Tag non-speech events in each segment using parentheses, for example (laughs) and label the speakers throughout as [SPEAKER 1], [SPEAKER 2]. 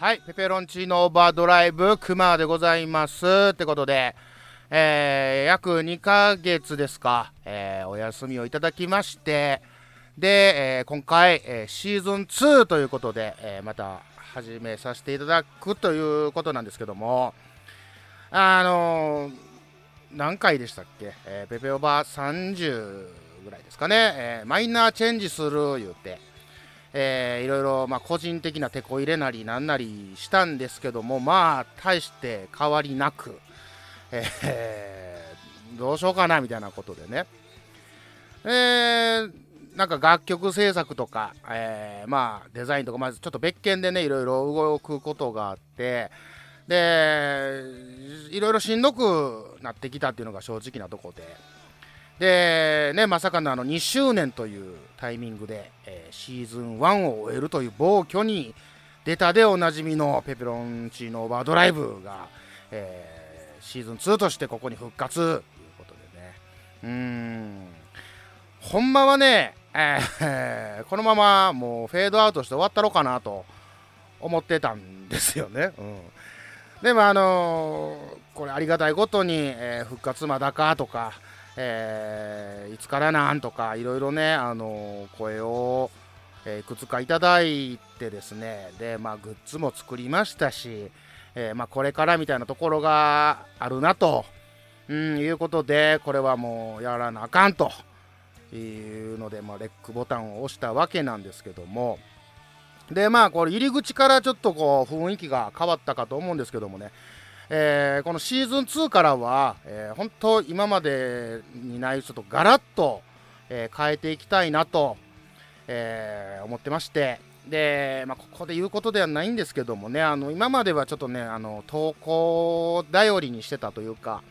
[SPEAKER 1] はい、ペペロンチーノオーバードライブ、クマでございます。ってことで、えー、約2ヶ月ですか、えーお休みをいただきまして、で、えー今回、えシーズン2ということで、えまた始めさせていただくということなんですけども、あの何回でしたっけ、えーペペオーバー30ぐらいですかね、えマイナーチェンジする言うて、えーいろいろ、まあ、個人的な手こ入れなりなんなりしたんですけどもまあ大して変わりなく、えーどうしようかなみたいなことでね、えーなんか楽曲制作とか、えーまあデザインとかまずちょっと別件でねいろいろ動くことがあってでいろいろしんどくなってきたっていうのが正直なとこで。でねまさかのあの2周年というタイミングで、えーシーズン1を終えるという暴挙に出たでおなじみのペペロンチーノオーバードライブが、えーシーズン2としてここに復活ということでね。うん。ほんまはね、えーこのままもうフェードアウトして終わったろうかなと思ってたんですよね。うん、でもあのーこれありがたいことに、えー復活まだかとか、えーいつからなんとかいろいろね、あのー声を、えーいくつかいただいてですね。で、まあ、グッズも作りましたし、えまあ、これからみたいなところがあるなと、うん、いうことでこれはもうやらなあかんと。いうので、まあ、レックボタンを押したわけなんですけども。でまあこれ入り口からちょっとこう雰囲気が変わったかと思うんですけどもね。えーこのシーズン2からは、えー本当今までにないちょっとガラッと、えー変えていきたいなと、えー思ってましてで、まあ、ここで言うことではないんですけどもねあの今まではちょっとねあの投稿頼りにしてたというか、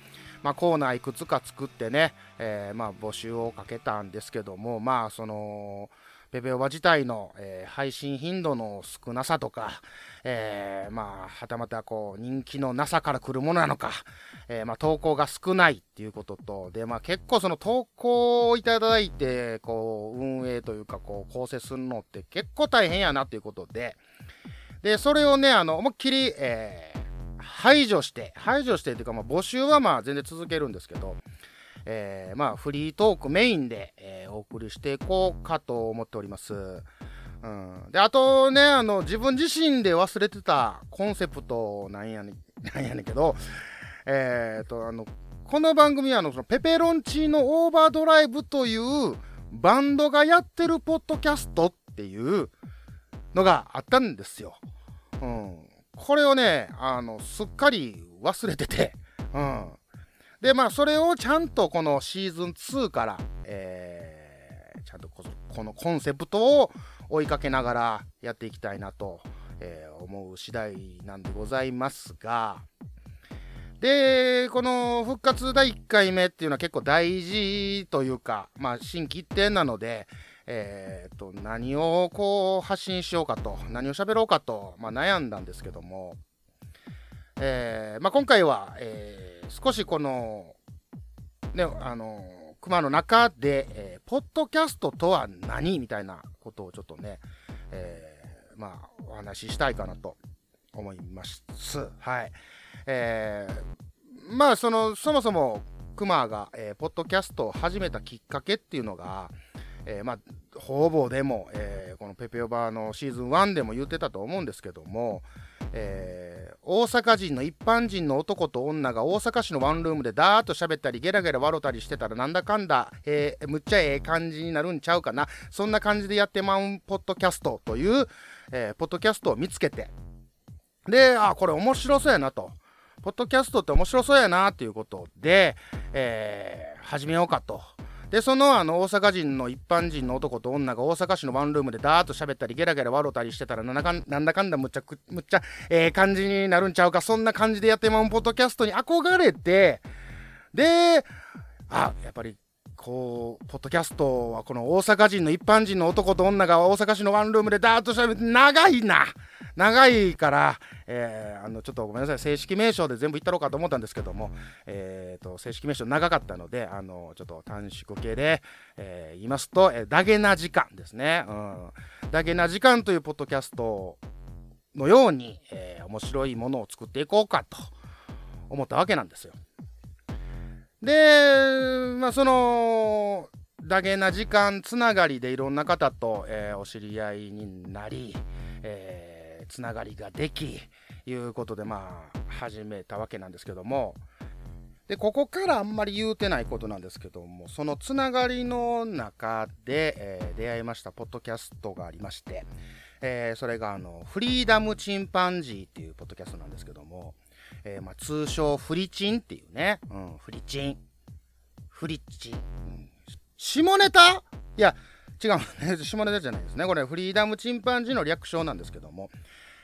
[SPEAKER 1] まあ、コーナーいくつか作ってね、えーまあ、募集をかけたんですけどもまあそのペペオバ自体の、えー配信頻度の少なさとか、えーまあ、はたまたこう人気のなさから来るものなのか、えーまあ、投稿が少ないっていうこととで、まあ、結構その投稿をいただいてこう運営というかこう構成するのって結構大変やなということででそれをねあの思いっきり、えー排除して排除してっていうか、まあ、募集はまあ全然続けるんですけど、えーまあ、フリートークメインで、えーお送りしていこうかと思っております。うん、であとねあの自分自身で忘れてたコンセプトなんやね (laughs) なんやねんけど、えー、とあのこの番組はあのそのペペロンチーノオーバードライブというバンドがやってるポッドキャストっていうのがあったんですよ。うん、これをねあのすっかり忘れてて、うん、でまあそれをちゃんとこのシーズン2から、えーちゃんとこのコンセプトを追いかけながらやっていきたいなと、えー思う次第なんでございますが。でこの復活第1回目っていうのは結構大事というかまあ心機一転なのでえーと何をこう発信しようかと何を喋ろうかと、まあ、悩んだんですけども、えーまあ、今回は、えー少しこのねあの熊の中で、えーポッドキャストとは何みたいなことをちょっとね、えーまあお話ししたいかなと思います。はい。えーまあそのそもそも熊が、えーポッドキャストを始めたきっかけっていうのが、えーまあ方々でも、えーこのペペオバーのシーズン1でも言ってたと思うんですけども、えー大阪人の一般人の男と女が大阪市のワンルームでダーッと喋ったりゲラゲラ笑ったりしてたらなんだかんだ、えーむっちゃええ感じになるんちゃうかな。そんな感じでやってまうポッドキャストという、えーポッドキャストを見つけて。であこれ面白そうやなと。ポッドキャストって面白そうやなっていうことで、え始めようかと。でそのあの大阪人の一般人の男と女が大阪市のワンルームでダーッと喋ったりゲラゲラ笑ったりしてたらなんだかんなんだかんだむっちゃくむっちゃええ感じになるんちゃうか。そんな感じでやってまうポッドキャストに憧れてであやっぱりこうポッドキャストはこの大阪人の一般人の男と女が大阪市のワンルームでダーッと喋って長いな。長いから、えーあのちょっとごめんなさい。正式名称で全部言ったろうかと思ったんですけども、えー、と正式名称長かったのであのちょっと短縮系で、えー言いますと、えーダゲな時間ですね、うん、ダゲな時間というポッドキャストのように、えー、面白いものを作っていこうかと思ったわけなんですよ。で、まあ、その、ダゲな時間つながりでいろんな方と、えー、お知り合いになり、えー、つながりができ、いうことで、まあ、始めたわけなんですけども、で、ここからあんまり言うてないことなんですけども、そのつながりの中で、えー、出会いましたポッドキャストがありまして、えー、それがあの、フリーダムチンパンジーっていうポッドキャストなんですけども、えー、まあ、通称フリチンっていうね、うん、フリチン。フリッチン。うん、下ネタ？いや、違うね。(laughs) 下ネタじゃないですね。これ、フリーダムチンパンジーの略称なんですけども、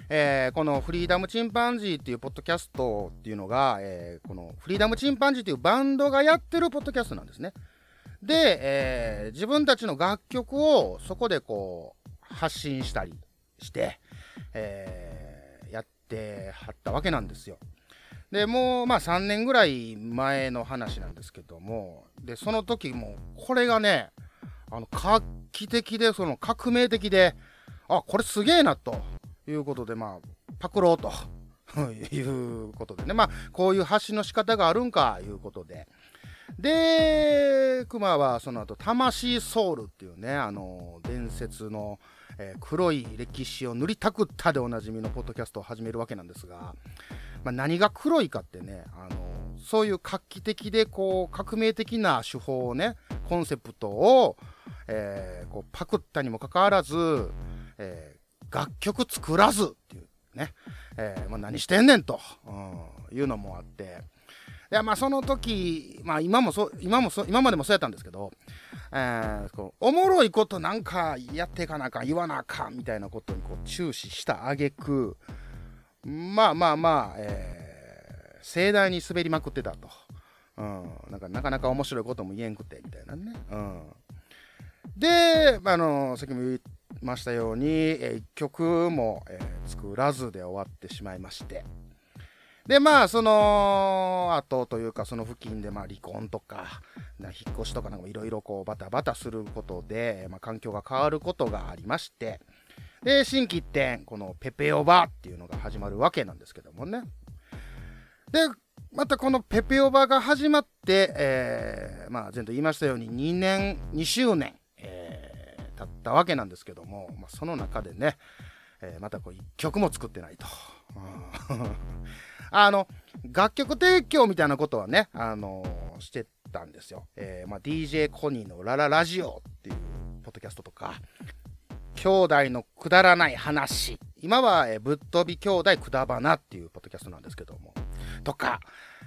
[SPEAKER 1] えー、このフリーダムチンパンジーっていうポッドキャストっていうのが、えー、このフリーダムチンパンジーっていうバンドがやってるポッドキャストなんですね。で、えー、自分たちの楽曲をそこでこう発信したりして、えー、やってはったわけなんですよ。でもうまあ3年ぐらい前の話なんですけどもでその時もこれがねあの画期的でその革命的であこれすげえなと。いうことで、まあ、パクろうと。(laughs) いうことでね、まあ、こういう発信の仕方があるんかいうことで。で、クマはその後、魂ソウルっていうね、あの、伝説の、えー、黒い歴史を塗りたくったでおなじみのポッドキャストを始めるわけなんですが、まあ、何が黒いかってね、あの、そういう画期的で、こう、革命的な手法をね、コンセプトを、えー、こうパクったにもかかわらず、えー楽曲作らずっていうね、えー、まあ、何してんねんと、うん、いうのもあって、いやまあその時、まあ今もそう、今もそう、今までもそうやったんですけど、えー、こうおもろいことなんかやっていかなあかん、言わなあかんみたいなことにこう注視した挙句、まあまあまあ、えー、盛大に滑りまくってたと。うん、なんかなかなか面白いことも言えんくてみたいなね。うん、で、あのさっきも言いましたように、え1曲も、えー、作らずで終わってしまいましてでまあその後というかその付近でまあ離婚とか引っ越しとかなんかいろいろこうバタバタすることで、まあ、環境が変わることがありましてで心機一転このペペオバっていうのが始まるわけなんですけどもねでまたこのペペオバが始まって、えー、まあ前と言いましたように2年2周年経ったわけなんですけども、まあ、その中でね、えー、またこう1曲も作ってないと。(laughs) あの楽曲提供みたいなことはね、あのー、してたんですよ。えー、まあ、DJ コニーのラララジオっていうポッドキャストとか、兄弟のくだらない話、今は、えー、ぶっ飛び兄弟くだばなっていうポッドキャストなんですけども、とか、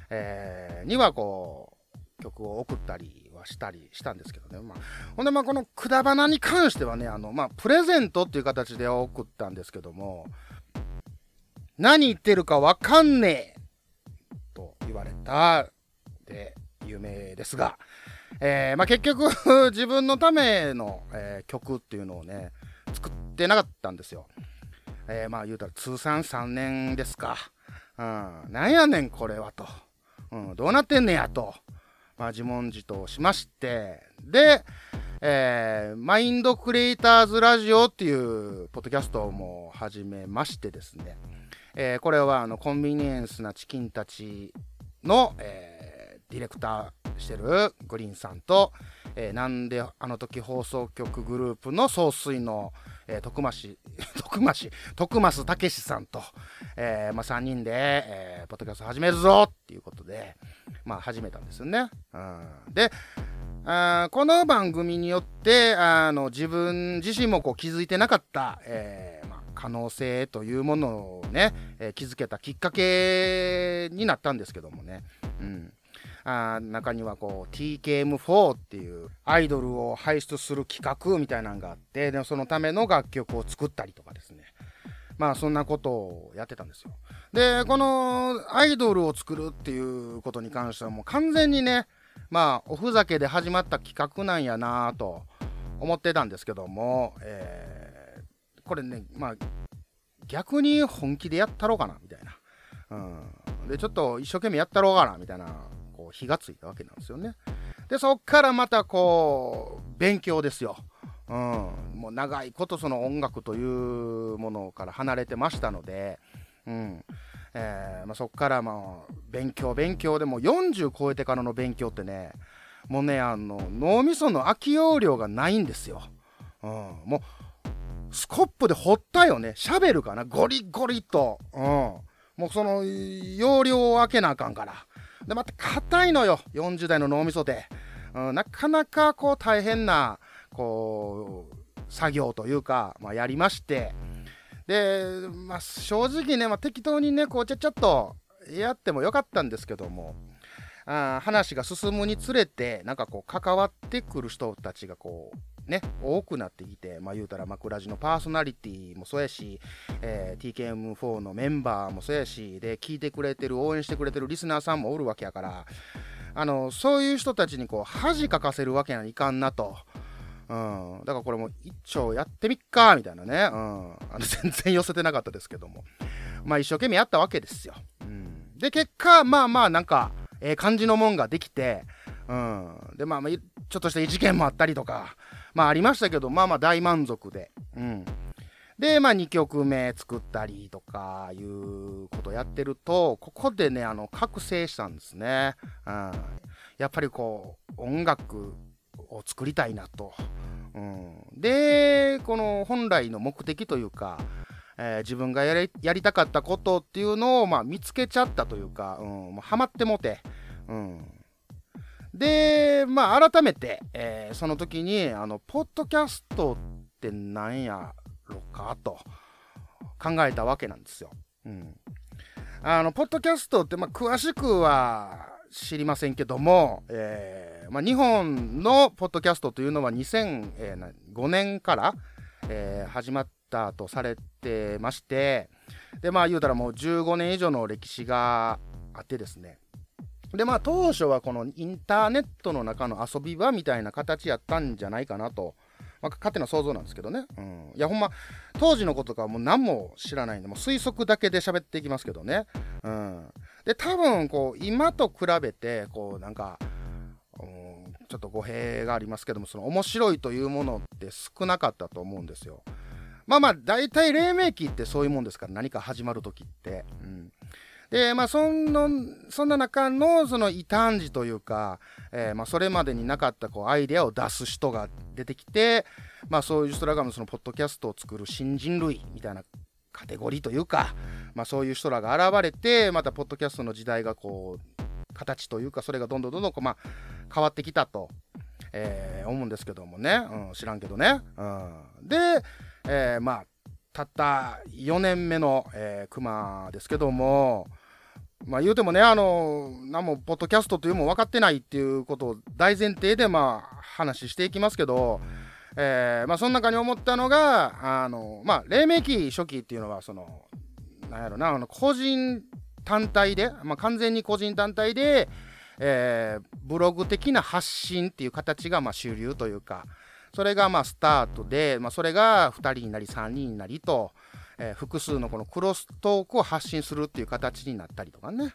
[SPEAKER 1] えー、にはこう、曲を送ったり、はしたりしたんですけどね。まあ、ほんで、まあ、このくだばなに関してはね、あの、まあ、プレゼントっていう形で送ったんですけども、何言ってるかわかんねえと言われたで有名ですが、えー、まあ、結局 (laughs) 自分のための、えー、曲っていうのをね、作ってなかったんですよ。えー、まあ言うたら通算3年ですか。うん、なんやねんこれはと。うん、どうなってんねやと。まあ、自問自答しまして、で、えー、マインドクリエイターズラジオっていうポッドキャストも始めましてですね、えー、これはあのコンビニエンスなチキンたちの、えー、ディレクターしてるグリーンさんと、えー、なんであの時放送局グループの総帥の、えー、徳増 (laughs) 徳増徳増武さんと、えーまあ、3人で、えー、ポッドキャスト始めるぞっていうことで、まあ、始めたんですよね。うん、でこの番組によってあの自分自身もこう気づいてなかった、えーまあ、可能性というものをね、えー、気づけたきっかけになったんですけどもね。うんあ中にはこう TKM4 っていうアイドルを輩出する企画みたいなのがあってでそのための楽曲を作ったりとかですね。まあそんなことをやってたんですよ。でこのアイドルを作るっていうことに関してはもう完全にねまあおふざけで始まった企画なんやなと思ってたんですけども、えー、これねまあ逆に本気でやったろうかなみたいな、うん、でちょっと一生懸命やったろうかなみたいなこう火がついたわけなんですよね。でそっからまたこう勉強ですよ、うん、もう長いことその音楽というものから離れてましたので、うん。えーまあ、そこからまあ勉強勉強でも40超えてからの勉強ってねもうねあの脳みその空き容量がないんですよ、うん、もうスコップで掘ったよね。シャベルかな。ゴリゴリと、うん、もうその容量を開けなあかんから。でまた硬いのよ。40代の脳みそで、うん、なかなかこう大変なこう作業というか、まあ、やりまして。で、まあ、正直ね、まあ、適当にねこうちゃちゃっとやってもよかったんですけども。あ話が進むにつれてなんかこう関わってくる人たちがこうね多くなってきてまあ言うたら枕地のパーソナリティもそうやし、えー、TKM4 のメンバーもそうやしで聞いてくれてる応援してくれてるリスナーさんもおるわけやからあのそういう人たちにこう恥かかせるわけにはいかんなと。うん、だからこれも一丁やってみっかみたいなね、うん、あの (laughs) 全然寄せてなかったですけども。まあ一生懸命やったわけですよ、うん、で結果まあまあなんかえー、感じのもんができて、うん、でまあまあちょっとした異事件もあったりとかまあありましたけどまあまあ大満足で、うん、でまあ2曲目作ったりとかいうことやってるとここでねあの覚醒したんですね、うん、やっぱりこう音楽を作りたいなと、うん、でこの本来の目的というかえー、自分がやりやりたかったことっていうのを、まあ、見つけちゃったというか、うん、もうハマってもて、うん、で、まあ、改めて、えー、その時にあのポッドキャストって何やろかと考えたわけなんですよ。うん、あのポッドキャストって、まあ、詳しくは知りませんけども、えーまあ、日本のポッドキャストというのは2005年から、えー、始まったとされてましてでまあ言うたらもう15年以上の歴史があってですねでまあ当初はこのインターネットの中の遊び場みたいな形やったんじゃないかなと、まあ、勝手な想像なんですけどね、うん、いやほんま当時のことかもう何も知らないんでもう推測だけで喋っていきますけどね、うん、で多分こう今と比べてこうなんか、うん、ちょっと語弊がありますけどもその面白いというものって少なかったと思うんですよ。まあまあ大体黎明期ってそういうもんですから何か始まる時って。うん、でまあそのそんな中のその異端児というか、えー、まあそれまでになかったこうアイデアを出す人が出てきて、まあ、そういう人らがそのポッドキャストを作る新人類みたいなカテゴリーというか、まあ、そういう人らが現れてまたポッドキャストの時代がこう形というかそれがどんどんどんどんこう、まあ、変わってきたと、えー、思うんですけどもね、うん、知らんけどね。うん、でえー、まあたった4年目の、えー、熊ですけどもまあ言うてもねあの何もポッドキャストというも分かってないっていうことを大前提でまあ話していきますけど、えー、まあその中に思ったのがあのまあ黎明期初期っていうのはそのなんやろなあの個人単体で、まあ、完全に個人単体で、えー、ブログ的な発信っていう形がまあ主流というか、それがまあスタートで、まあ、それが2人になり3人になりと、えー、複数のこのクロストークを発信するっていう形になったりとかね。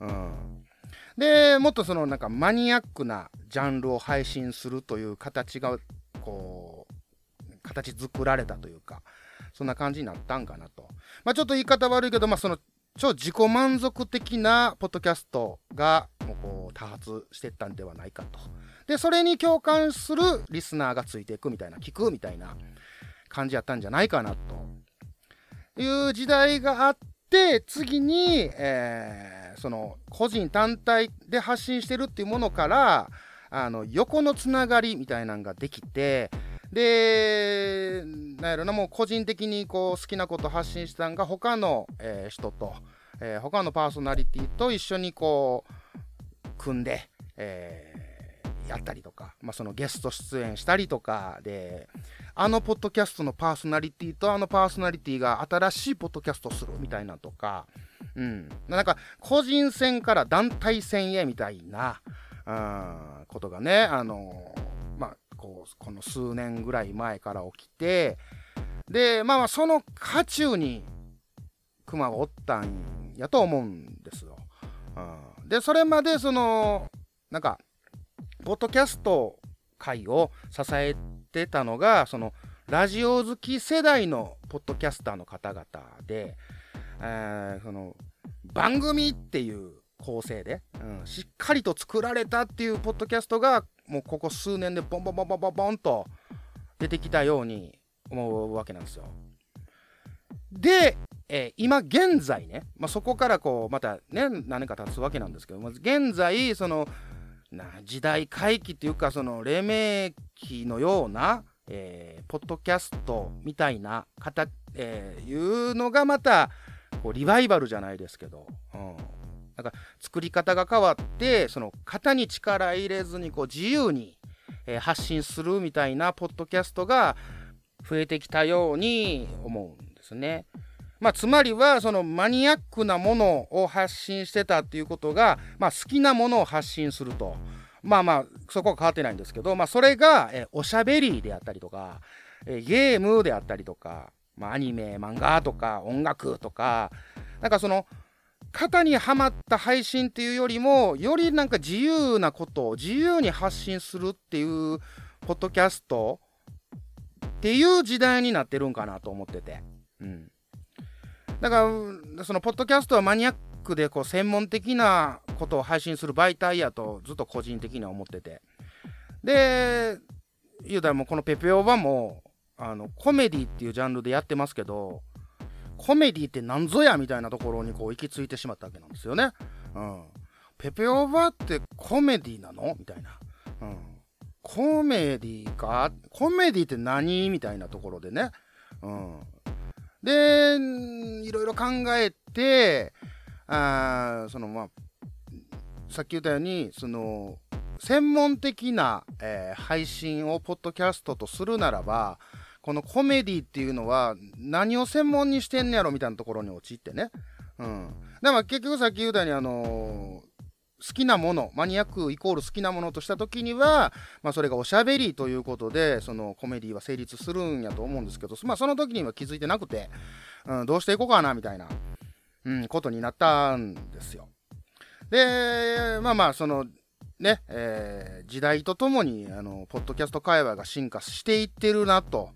[SPEAKER 1] うん、でもっとそのなんかマニアックなジャンルを配信するという形がこう形作られたというかそんな感じになったんかなと。まあ、ちょっと言い方悪いけど、まあ、その超自己満足的なポッドキャストがもうこう多発してったんではないかと。でそれに共感するリスナーがついていくみたいな聞くみたいな感じやったんじゃないかなという時代があって次に、えー、その個人単体で発信してるっていうものからあの横のつながりみたいなのができてでなんやろなもう個人的にこう好きなこと発信したんが他の、えー、人と、えー、他のパーソナリティと一緒にこう組んで、えーやったりとか、まあ、そのゲスト出演したりとかであのポッドキャストのパーソナリティとあのパーソナリティが新しいポッドキャストするみたいなとか、うん、なんか個人戦から団体戦へみたいな、うん、ことがねあのまあこうこの数年ぐらい前から起きてでまあまあその渦中にクマがおったんやと思うんですよ。うん、でそれまでそのなんかポッドキャスト界を支えてってたのがそのラジオ好き世代のポッドキャスターの方々で、えー、その番組っていう構成で、うん、しっかりと作られたっていうポッドキャストがもうここ数年でボンボンボンボンボンボンと出てきたように思うわけなんですよ。で、えー、今現在ね、まあ、そこからこうまたね何年か経つわけなんですけどまず現在そのな時代回帰っていうかその黎明期のような、えー、ポッドキャストみたいな方、えー、いうのがまたこうリバイバルじゃないですけど、うん、なんか作り方が変わってその型に力入れずにこう自由に、えー、発信するみたいなポッドキャストが増えてきたように思うんですね。まあ、つまりはそのマニアックなものを発信してたっていうことが、まあ、好きなものを発信すると。まあまあそこは変わってないんですけど、まあ、それが、えおしゃべりであったりとか、えゲームであったりとか、まあ、アニメ漫画とか音楽とかなんかその型にはまった配信っていうよりもよりなんか自由なことを自由に発信するっていうポッドキャストっていう時代になってるんかなと思ってて。うん。だからそのポッドキャストはマニアックでこう専門的なことを配信する媒体やとずっと個人的には思ってて。で言うたらもうこのペペオバもあのコメディっていうジャンルでやってますけどコメディって何ぞやみたいなところにこう行き着いてしまったわけなんですよね。うん、ペペオバってコメディなの？みたいな。うん、コメディか？コメディって何？みたいなところでね。うん、で、いろいろ考えて、あそのまあ、さっき言ったように、その、専門的な、えー、配信をポッドキャストとするならば、このコメディっていうのは何を専門にしてんねやろみたいなところに陥ってね。うん。だから結局さっき言ったように、あのー好きなものマニアックイコール好きなものとした時には、まあ、それがおしゃべりということでそのコメディは成立するんやと思うんですけど、まあ、その時には気づいてなくて、うん、どうしていこうかなみたいな、うん、ことになったんですよ。でまあまあそのね、えー、時代とともにあのポッドキャスト界隈が進化していってるなと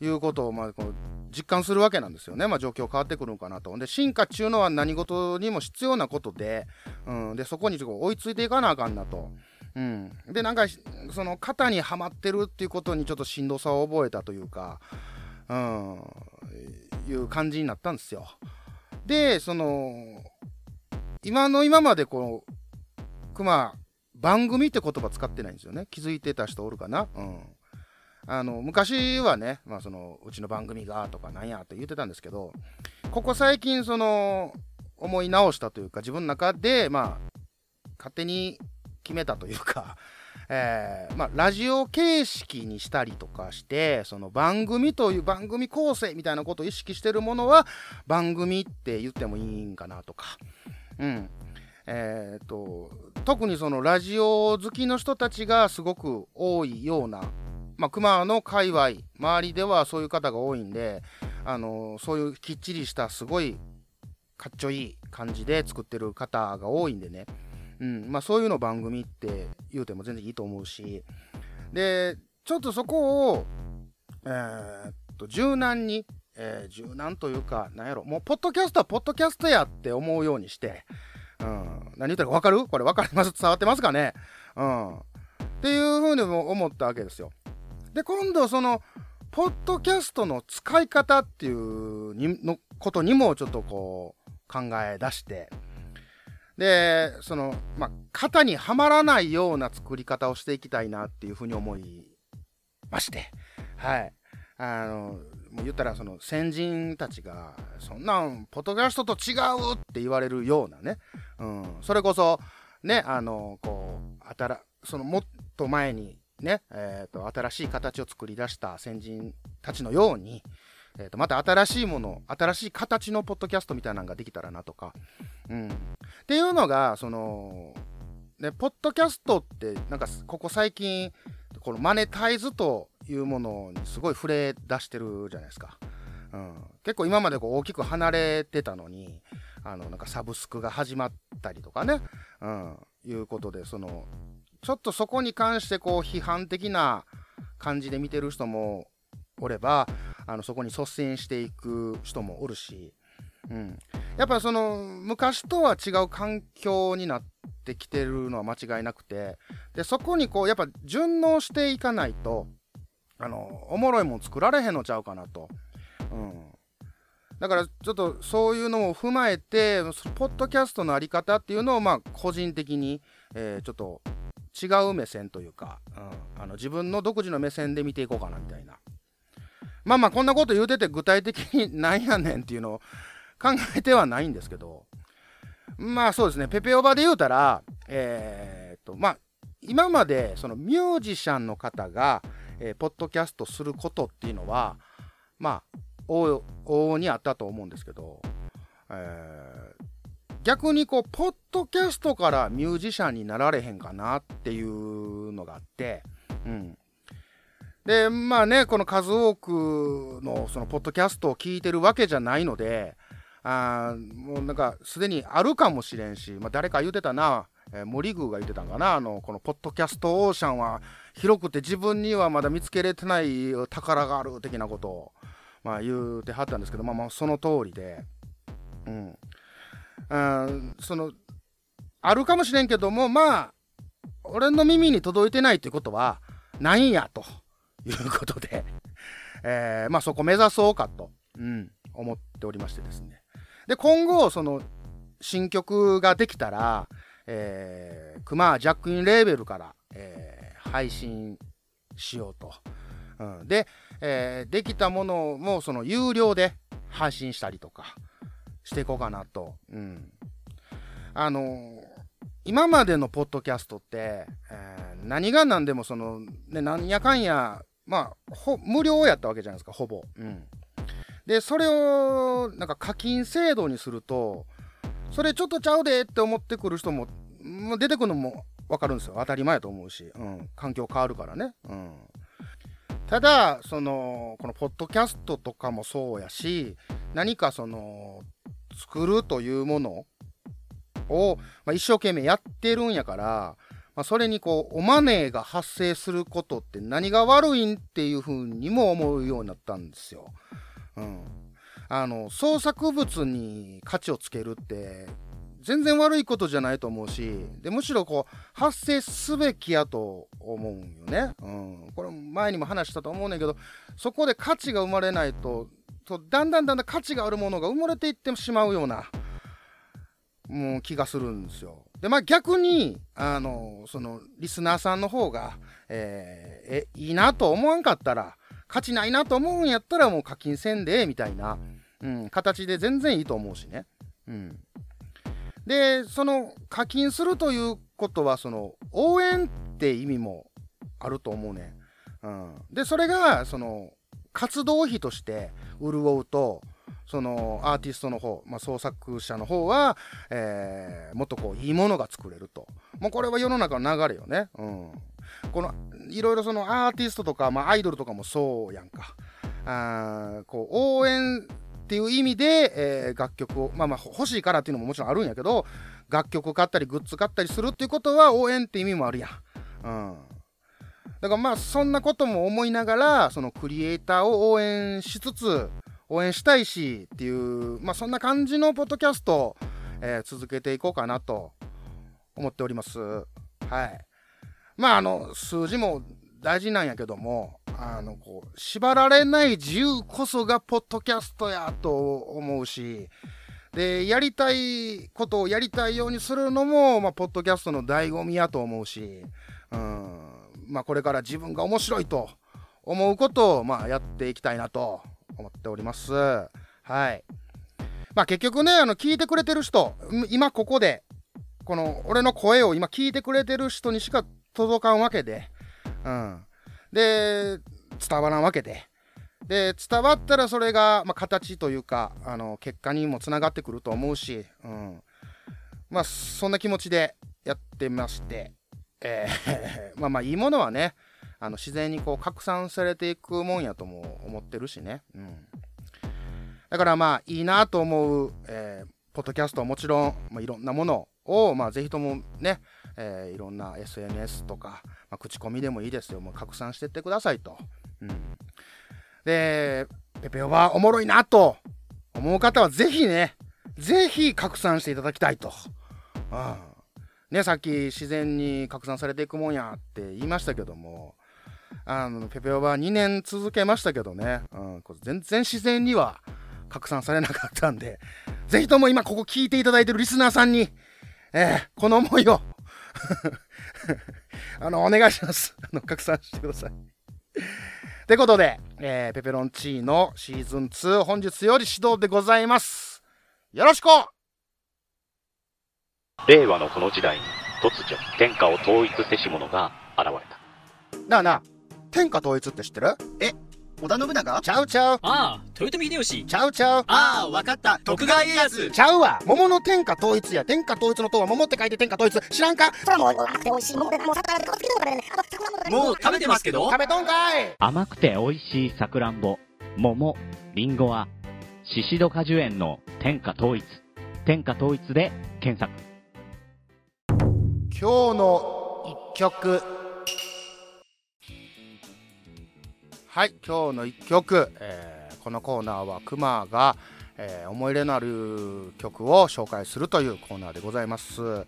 [SPEAKER 1] いうことを、まあ、この実感するわけなんですよね、まあ、状況変わってくるのかなと。で進化っていうのは何事にも必要なことで,、うん、でそこに追いついていかなあかんなと。うん、でなんかその肩にはまってるっていうことにちょっとしんどさを覚えたというか、うん、いう感じになったんですよ。でその今の今までこのクマ番組って言葉使ってないんですよね気づいてた人おるかな？うんあの昔はね、まあ、そのうちの番組がとかなんやって言ってたんですけどここ最近その思い直したというか自分の中でまあ勝手に決めたというか、(laughs) えー、まあ、ラジオ形式にしたりとかしてその番組という番組構成みたいなことを意識してるものは番組って言ってもいいんかなとか。うんえーと特にそのラジオ好きの人たちがすごく多いようなまあ、熊の界隈周りではそういう方が多いんで、あのそういうきっちりしたすごいかっちょいい感じで作ってる方が多いんでね、うんまあ、そういうの番組って言うても全然いいと思うし。でちょっとそこを、えー、っと柔軟に、えー、柔軟というかなんやろもうポッドキャストはポッドキャストやって思うようにして、うん、何言ったら分かる？これ分かります？伝わってますかね？うん。っていうふうにも思ったわけですよ。で今度そのポッドキャストの使い方っていうにのことにもちょっとこう考え出して。でそのまあ型にはまらないような作り方をしていきたいなっていうふうに思いまして。はい。あのもう言ったらその先人たちがそんなんポッドキャストと違うって言われるようなね、うん、それこそねあのこう新そのもっと前にね、えーと、新しい形を作り出した先人たちのように、えーと、また新しいもの新しい形のポッドキャストみたいなのができたらなとか、うん、っていうのがその、ね、ポッドキャストってなんかここ最近このマネタイズというものにすごい触れ出してるじゃないですか。うん、結構今までこう大きく離れてたのにあのなんかサブスクが始まったりとかね、うん、いうことでそのちょっとそこに関してこう批判的な感じで見てる人もおればあのそこに率先していく人もおるし、うん、やっぱその昔とは違う環境になってきてるのは間違いなくてでそこにこうやっぱ順応していかないとあのおもろいもん作られへんのちゃうかなと。うん。だからちょっとそういうのを踏まえてポッドキャストの在り方っていうのをまあ個人的に、え、ちょっと違う目線というか、うん、あの自分の独自の目線で見ていこうかなみたいな。まあまあこんなこと言うてて具体的になんやねんっていうのを考えてはないんですけどまあそうですねペペオバで言うたらえー、っとまあ今までそのミュージシャンの方が、えー、ポッドキャストすることっていうのはまあ往々にあったと思うんですけど、えー、逆にこうポッドキャストからミュージシャンになられへんかなっていうのがあって、うん、でまあねこの数多くのそのポッドキャストを聞いてるわけじゃないのであもうなんかすでにあるかもしれんし、まあ、誰か言うてたな、えー、森宮が言ってたんかなあのこのポッドキャストオーシャンは広くて自分にはまだ見つけれてない宝がある的なことをまあ、言うてはったんですけど、まあ、まあその通りで、うん、あそのあるかもしれんけどもまあ俺の耳に届いてないっていうことはないんやということで、(laughs) えー、まあそこ目指そうかと、うん、思っておりましてですね。で今後その新曲ができたら、えー、クマジャックインレーベルから、えー、配信しようと、うん、で、えー、できたものもその有料で配信したりとか。していこうかなと。うん、あの、今までのポッドキャストって、えー、何が何でもその、ね、なんやかんや、まあ、無料やったわけじゃないですか、ほぼ。うん、で、それをなんか課金制度にすると、それちょっとちゃうでって思ってくる人も、出てくるのも分かるんですよ。当たり前やと思うし、うん、環境変わるからね。うんただそのこのポッドキャストとかもそうやし何かその作るというものを、まあ、一生懸命やってるんやから、まあ、それにこうおマネーが発生することって何が悪いんっていうふうにも思うようになったんですよ。うん、あの創作物に価値をつけるって全然悪いことじゃないと思うしでむしろこう発生すべきやと思うんよね、うん、これ前にも話したと思うねんけどそこで価値が生まれないととだんだんだんだん価値があるものが埋もれていってしまうようなもう気がするんですよ。でまあ逆にあのそのリスナーさんの方が、えー、えいいなと思わんかったら価値ないなと思うんやったらもう課金せんでみたいな、うん、形で全然いいと思うしね。うん。でその課金するということはその応援って意味もあると思うね、うん、でそれがその活動費として潤うとそのアーティストの方、まあ、創作者の方は、えー、もっとこういいものが作れるともうこれは世の中の流れよね、うん、このいろいろそのアーティストとか、まあ、アイドルとかもそうやんかあこう応援っていう意味で、えー、楽曲を、まあまあ欲しいからっていうのももちろんあるんやけど、楽曲買ったりグッズ買ったりするっていうことは応援って意味もあるやん。うん。だからまあそんなことも思いながら、そのクリエイターを応援しつつ、応援したいしっていう、まあそんな感じのポッドキャスト、え、続けていこうかなと思っております。はい。まああの、数字も大事なんやけども、あのこう縛られない自由こそがポッドキャストやと思うしでやりたいことをやりたいようにするのも、まあ、ポッドキャストの醍醐味やと思うし、うんまあ、これから自分が面白いと思うことを、まあ、やっていきたいなと思っております。はい。まあ結局ね、あの聞いてくれてる人、今ここで、この俺の声を今聞いてくれてる人にしか届かんわけで、うん。で、伝わらんわけで。で、伝わったらそれが、まあ、形というか、あの、結果にもつながってくると思うし、うん。まあ、そんな気持ちでやってまして、えー (laughs) まあまあ、いいものはね、あの自然にこう拡散されていくもんやとも思ってるしね。うん。だからまあ、いいなと思う、えー、ポッドキャストはもちろん、まあ、いろんなものを、まあ、ぜひともね、えー、いろんな SNS とか、まあ、口コミでもいいですよ。もう拡散してってくださいと、うん、でペペオバおもろいなと思う方はぜひねぜひ拡散していただきたいと、うん。ね、さっき自然に拡散されていくもんやって言いましたけどもあのペペオバ2年続けましたけどね、うん、全然自然には拡散されなかったんで (laughs) ぜひとも今ここ聞いていただいてるリスナーさんに、えー、この思いを (laughs) あのお願いします。(laughs) あの拡散してください。ってことで、えー、ペペロンチーノシーズン2本日より始動でございます。よろしく
[SPEAKER 2] 令和のこの時代に突如天下を統一せし者が現れた。
[SPEAKER 1] なあなあ天下統一って知ってる？
[SPEAKER 3] え織田信長？
[SPEAKER 1] ちゃうちゃう。
[SPEAKER 4] ああ豊臣秀吉。
[SPEAKER 1] ちゃうちゃう。
[SPEAKER 3] ああわかった。徳川家康。
[SPEAKER 1] ちゃうわ。桃の天下統一や。天下統一の塔は桃って書いて天下統一。知らんか？
[SPEAKER 5] それはもう甘くて美味しい桃でもう桜でこつけてもからね
[SPEAKER 3] もう食べてますけど
[SPEAKER 1] 食べとんかい
[SPEAKER 6] 甘くて美味しいさくらんぼ桃りんごはシシド果樹園の天下統一天下統一で検索
[SPEAKER 1] 今日の一曲。はい今日の一曲、えー、このコーナーはクマが、えー、思い入れのある曲を紹介するというコーナーでございます、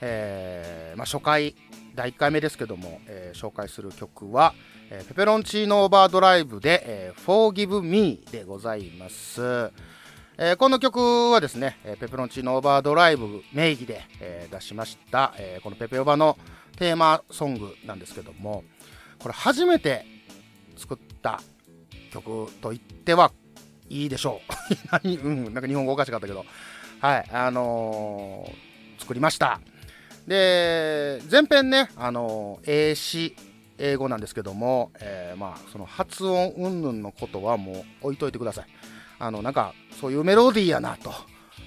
[SPEAKER 1] えー、まあ、初回第1回目ですけども、え紹介する曲は、えペペロンチーノオーバードライブで、え Forgive Me でございます、えこの曲はですね、ペペロンチーノオーバードライブ名義で、え出しました、えこのペペオバのテーマソングなんですけどもこれ初めて作った曲と言ってはいいでしょう (laughs) うん、なんか日本語おかしかったけど、はい、あの、作りました。で、前編ね、あの、英詞、英語なんですけども、え、まあ、その発音云々のことはもう置いといてください。あの、なんか、そういうメロディーやなと。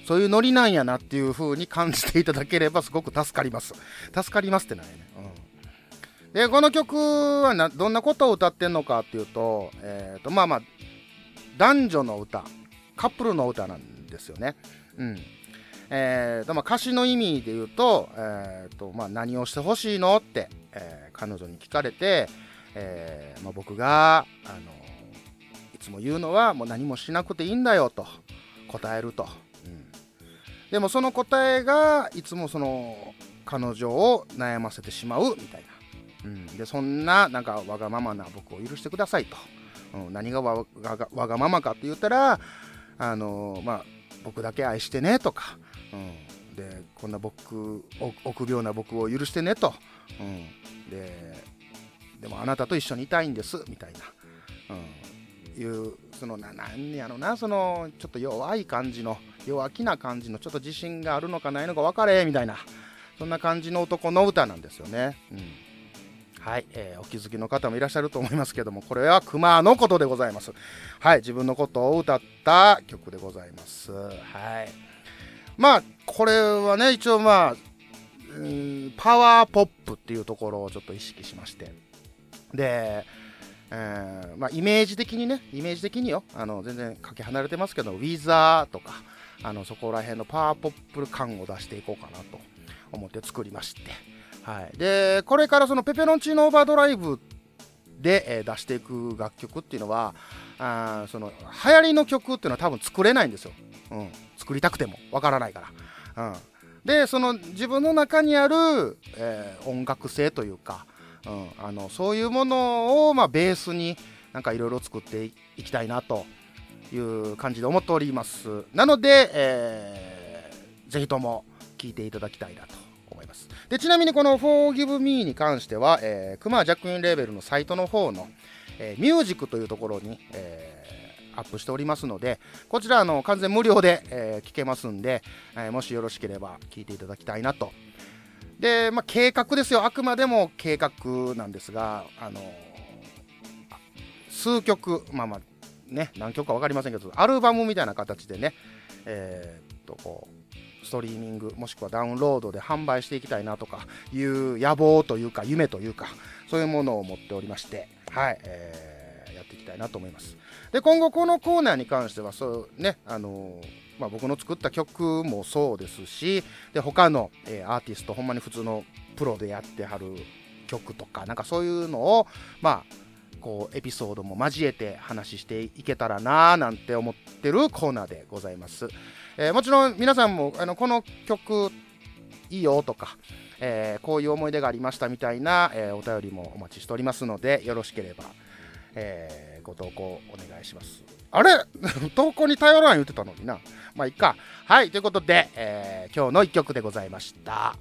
[SPEAKER 1] そういうノリなんやなっていう風に感じていただければすごく助かります。助かりますってないね。うんでこの曲はなどんなことを歌ってんのかっていうと,、えーとまあまあ、男女の歌カップルの歌なんですよね。うんえーとまあ、歌詞の意味で言うと,、えーとまあ、何をしてほしいのって、えー、彼女に聞かれて、えーまあ、僕があのつも言うのはもう何もしなくていいんだよと答えると、うん、でもその答えがいつもその彼女を悩ませてしまうみたいな。うん、でそんななんかわがままな僕を許してくださいと、うん、何がわがままかって言ったらあの、まあ僕だけ愛してねとか、うん、でこんな僕臆病な僕を許してねと、うん、ででもあなたと一緒にいたいんですみたいな、うん、いうそのななんやろなそのちょっと弱い感じの弱気な感じのちょっと自信があるのかないのか分かれみたいなそんな感じの男の歌なんですよね。うん。はい、えー、お気づきの方もいらっしゃると思いますけどもこれは熊のことでございます。はい自分のことを歌った曲でございます。はい。まあこれはね一応まあうんパワーポップっていうところをちょっと意識しまして。でえー、まあ、イメージ的にね、イメージ的によ、あの全然かけ離れてますけど、ウィザーとか、あのそこら辺のパワーポップ感を出していこうかなと思って作りまして、はい、でこれからそのペペロンチーノオーバードライブで、えー、出していく楽曲っていうのはあその流行りの曲っていうのは多分作れないんですよ、うん、作りたくても。わからないから、うん、でその自分の中にある、えー、音楽性というか、うん、あのそういうものを、まあ、ベースになんかいろいろ作っていきたいなという感じで思っておりますなので、えー、ぜひとも聴いていただきたいなとでちなみにこの Forgive Me に関しては、えー、クマジャックインレーベルのサイトの方の、えー、ミュージックというところに、えー、アップしておりますので、こちらあの完全無料で、えー、聞けますんで、えー、もしよろしければ聞いていただきたいなと。で、まあ、計画ですよ。あくまでも計画なんですが、あの数曲、まあまあ、ね、何曲か分かりませんけど、アルバムみたいな形でね、えー、っと、こう、ストリーミングもしくはダウンロードで販売していきたいなとかいう野望というか夢というかそういうものを持っておりましてはい、えー、やっていきたいなと思いますで今後このコーナーに関してはそうねあのー、まあ、僕の作った曲もそうですしで他の、えー、アーティストほんまに普通のプロでやってはる曲とかなんかそういうのをまあこうエピソードも交えて話していけたらなーなんて思ってるコーナーでございます、えー、もちろん皆さんもあのこの曲いいよとか、えー、こういう思い出がありましたみたいな、えー、お便りもお待ちしておりますのでよろしければ、えご投稿お願いします。あれ？(laughs) 投稿に頼らん言ってたのにな。まあいいか。はいということで、え今日の1曲でございました。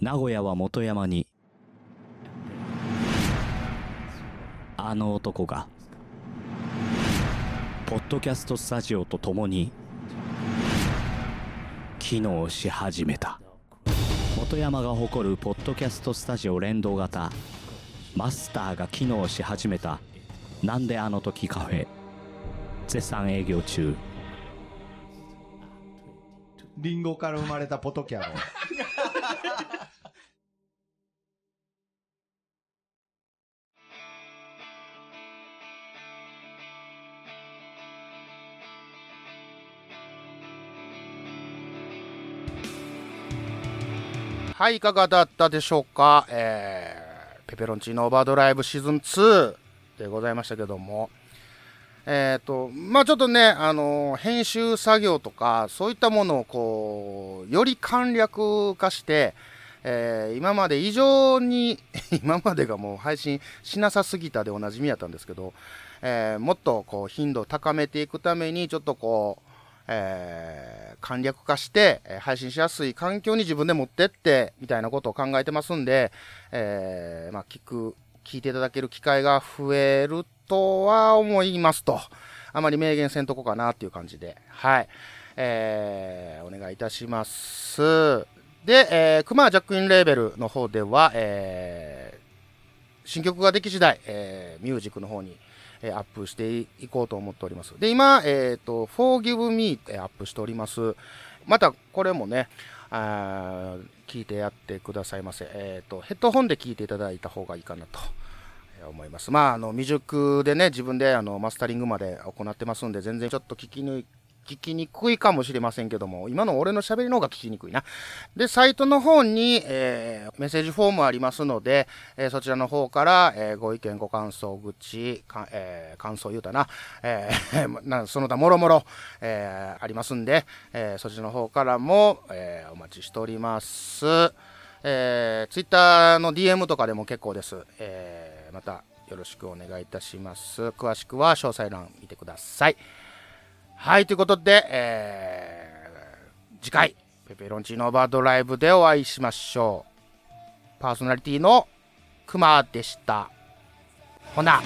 [SPEAKER 6] 名古屋は元山にあの男がポッドキャストスタジオとともに機能し始めた。本山が誇るポッドキャストスタジオ連動型。マスターが機能し始めた。なんであの時カフェ。絶賛営業中。
[SPEAKER 4] リンゴから生まれたポトキャロ (laughs)
[SPEAKER 1] はい、いかがだったでしょうか？えー、ペペロンチーノオーバードライブシーズン2でございましたけども、えっ、ー、と、まあちょっとね、あの、編集作業とか、そういったものをこう、より簡略化して、えー、今まで以上に (laughs) 今までがもう配信しなさすぎたでおなじみやったんですけど、えー、もっとこう頻度を高めていくために、ちょっとこう、えー、簡略化して、え配信しやすい環境に自分で持ってって、みたいなことを考えてますんで、えー、まあ、聞く、聞いていただける機会が増えるとは思いますと。あまり明言せんとこかなっていう感じで、はい。えー、お願いいたします。で、えー、クマジャックインレーベルの方では、えー、新曲ができ次第、えー、ミュージックの方に、えアップしていこうと思っております。で、今、えっ、ー、と、Forgive Me ってアップしております。また、これもね、あ聞いてやってくださいませ。えっ、ー、と、ヘッドホンで聞いていただいた方がいいかなと。思います。まあ、あの、未熟でね、自分であの、マスタリングまで行ってますんで、全然ちょっと聞き抜聞きにくいかもしれませんけども、今の俺の喋りの方が聞きにくいな。で、サイトの方に、えー、メッセージフォームありますので、えー、そちらの方から、えー、ご意見、ご感想、愚痴、かえ感想言うたな、え (laughs) なその他もろもろ、えありますんで、えそちらの方からも、えお待ちしております。えー、ツイッターの DM とかでも結構です。えまたよろしくお願いいたします。詳しくは詳細欄見てください。はい、ということで、えー、次回、ペペロンチーノーバードライブでお会いしましょう。パーソナリティのクマでした。ほな。